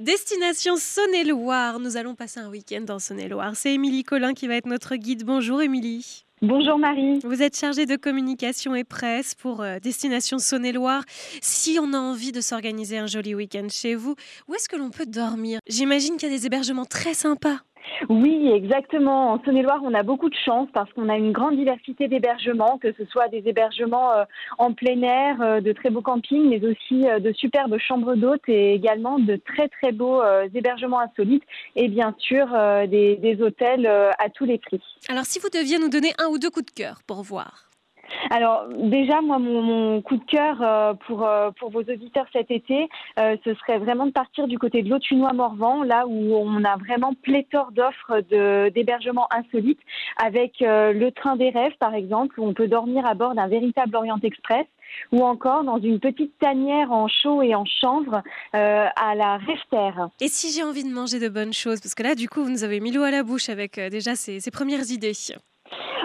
Destination Saône-et-Loire. Nous allons passer un week-end dans Saône-et-Loire. C'est Émilie Collin qui va être notre guide. Bonjour Émilie. Bonjour Marie. Vous êtes chargée de communication et presse pour euh, Destination Saône-et-Loire. Si on a envie de s'organiser un joli week-end chez vous, où est-ce que l'on peut dormir? J'imagine qu'il y a des hébergements très sympas. Oui, exactement. En Saône-et-Loire, on a beaucoup de chance parce qu'on a une grande diversité d'hébergements, que ce soit des hébergements euh, en plein air, euh, de très beaux campings, mais aussi euh, de superbes chambres d'hôtes et également de très très beaux hébergements insolites et bien sûr des, des hôtels à tous les prix. Alors si vous deviez nous donner un ou deux coups de cœur pour voir alors déjà, moi, mon, coup de cœur euh, pour, euh, pour vos auditeurs cet été, euh, ce serait vraiment de partir du côté de l'Autunois-Morvan, là où on a vraiment pléthore d'offres d'hébergement insolites, avec le train des rêves, par exemple, où on peut dormir à bord d'un véritable Orient Express ou encore dans une petite tanière en chaud et en chanvre à la Rêve Et si j'ai envie de manger de bonnes choses, parce que là, du coup, vous nous avez mis l'eau à la bouche avec déjà ces, ces premières idées.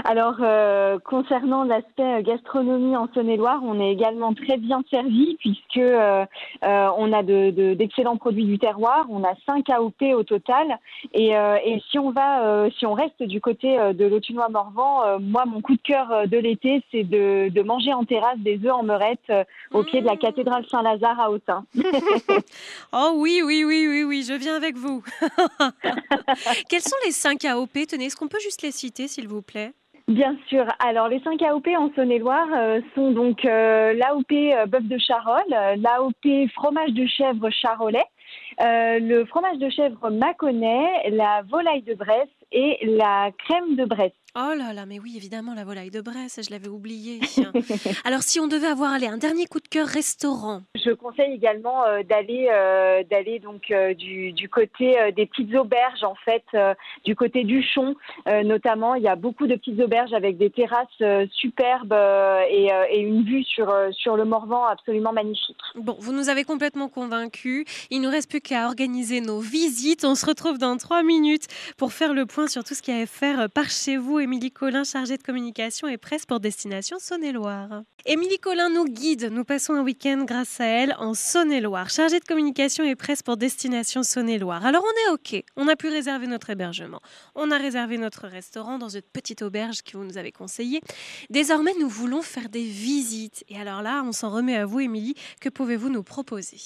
Alors, euh, concernant l'aspect gastronomie en Saône-et-Loire, on est également très bien servi puisque euh, euh, on a d'excellents de, produits du terroir. On a 5 AOP au total. Et, et si on va, si on reste du côté de l'Autunois-Morvan, moi, mon coup de cœur de l'été, c'est de, de, manger en terrasse des œufs en meurette au pied de la mmh. cathédrale Saint-Lazare à Autun. oh oui, oui, oui, oui, oui, je viens avec vous. Quels sont les 5 AOP Tenez, est-ce qu'on peut juste les citer, s'il vous plaît? Bien sûr. Alors, les 5 AOP en Saône-et-Loire euh, sont donc euh, l'AOP euh, bœuf de Charolles, l'AOP fromage de chèvre charolais, le fromage de chèvre mâconnais, la volaille de Bresse et la crème de Bresse. Oh là là, mais oui, évidemment, la volaille de Bresse, je l'avais oublié. Alors, si on devait avoir allé un dernier coup de cœur restaurant. Je conseille également euh, d'aller euh, d'aller donc euh, du, du, côté des petites auberges, en fait, du côté du Chon, notamment. Il y a beaucoup de petites auberges avec des terrasses superbes et, et, une vue sur, sur le Morvan absolument magnifique. Bon, vous nous avez complètement convaincus. Il nous reste plus qu'à organiser nos visites. On se retrouve dans trois minutes pour faire le point sur tout ce qu'il y a à faire par chez vous Émilie Collin, chargée de communication et presse pour Destination Saône-et-Loire. Émilie Collin nous guide. Nous passons un week-end grâce à elle en Saône-et-Loire, chargée de communication et presse pour Destination Saône-et-Loire. Alors on est OK. On a pu réserver notre hébergement. On a réservé notre restaurant dans une petite auberge que vous nous avez conseillée. Désormais, nous voulons faire des visites. Et alors là, on s'en remet à vous, Émilie. Que pouvez-vous nous proposer?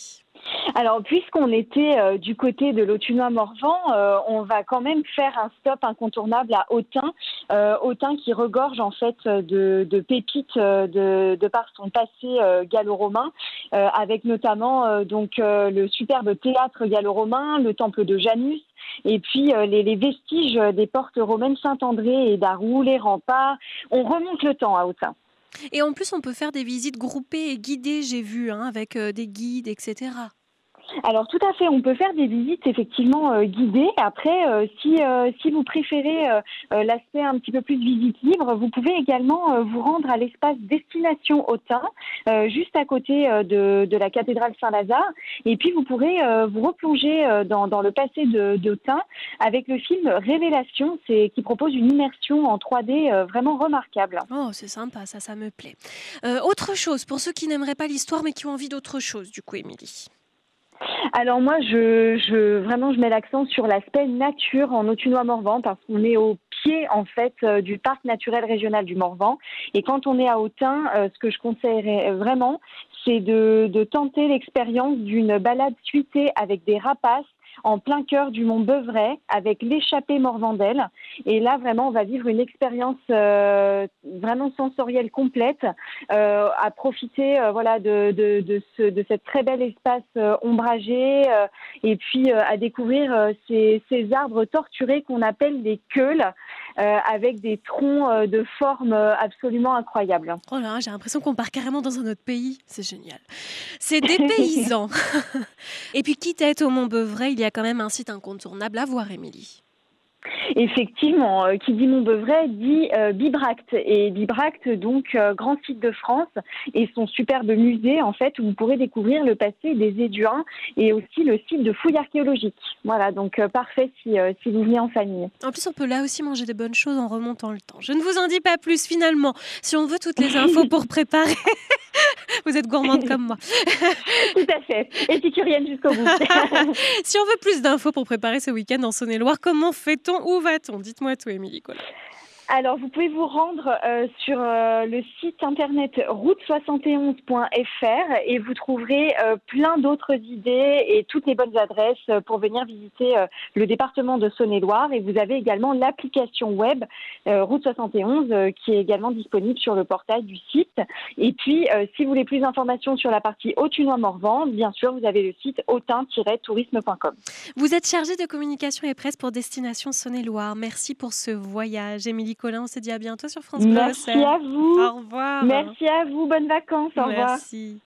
Alors, puisqu'on était euh, du côté de l'Autunois-Morvan, euh, on va quand même faire un stop incontournable à Autun. Euh, Autun qui regorge en fait de, pépites de, par son passé gallo-romain, avec notamment donc le superbe théâtre gallo-romain, le temple de Janus, et puis les, vestiges des portes romaines Saint-André et d'Arou, les remparts. On remonte le temps à Autun. Et en plus, on peut faire des visites groupées et guidées, j'ai vu, hein, avec des guides, etc. Alors tout à fait, on peut faire des visites effectivement euh, guidées. Après, euh, si, euh, si vous préférez l'aspect un petit peu plus visite libre, vous pouvez également vous rendre à l'espace Destination Autun, juste à côté de, de, la cathédrale Saint-Lazare. Et puis vous pourrez vous replonger dans, dans, le passé d'Autun avec le film Révélation, qui propose une immersion en 3D vraiment remarquable. Oh, c'est sympa, ça, ça me plaît. autre chose, pour ceux qui n'aimeraient pas l'histoire mais qui ont envie d'autre chose, du coup, Émilie. Alors moi, je, je vraiment, je mets l'accent sur l'aspect nature en Autunois-Morvan parce qu'on est au pied en fait euh, du parc naturel régional du Morvan. Et quand on est à Autun, euh, ce que je conseillerais vraiment, c'est de, de tenter l'expérience d'une balade suitée avec des rapaces en plein cœur du mont Beuvray avec l'échappée Morvandel. Et là, vraiment, on va vivre une expérience euh, vraiment sensorielle complète, euh, à profiter euh, voilà, de, de, de, ce, de cette très bel espace ombragé et puis à découvrir ces, ces arbres torturés qu'on appelle des queules. Avec des troncs de forme absolument incroyables. Oh là, j'ai l'impression qu'on part carrément dans un autre pays. C'est génial. C'est des paysans. et puis, quitte à être au Mont Beuvray, il y a quand même un site incontournable à voir, Émilie. Effectivement, euh, qui dit Montbeuvray dit euh, Bibracte. Et Bibracte, donc, euh, grand site de France et son superbe musée, en fait, où vous pourrez découvrir le passé des Éduins et aussi le site de fouilles archéologiques. Voilà, donc parfait si, si vous venez en famille. En plus, on peut là aussi manger des bonnes choses en remontant le temps. Je ne vous en dis pas plus, finalement. Si on veut toutes les infos pour préparer. Vous êtes gourmande comme moi. Tout à fait. Épicurienne jusqu'au bout. si on veut plus d'infos pour préparer ce week-end en Saône-et-Loire, comment fait-on va-t-on Dites-moi tout, Émilie Collin. Alors, vous pouvez vous rendre euh, sur euh, le site internet route71.fr et vous trouverez euh, plein d'autres idées et toutes les bonnes adresses pour venir visiter le département de Saône-et-Loire. Et vous avez également l'application web Route 71 qui est également disponible sur le portail du site. Et puis, si vous voulez plus d'informations sur la partie Autunois-Morvan, bien sûr, vous avez le site autin-tourisme.com. Vous êtes chargée de communication et presse pour Destination Saône-et-Loire. Merci pour ce voyage, Émilie Colin, on se dit à bientôt sur France Bleu. Merci à vous. Au revoir. Merci à vous. Bonnes vacances. Au revoir. Merci.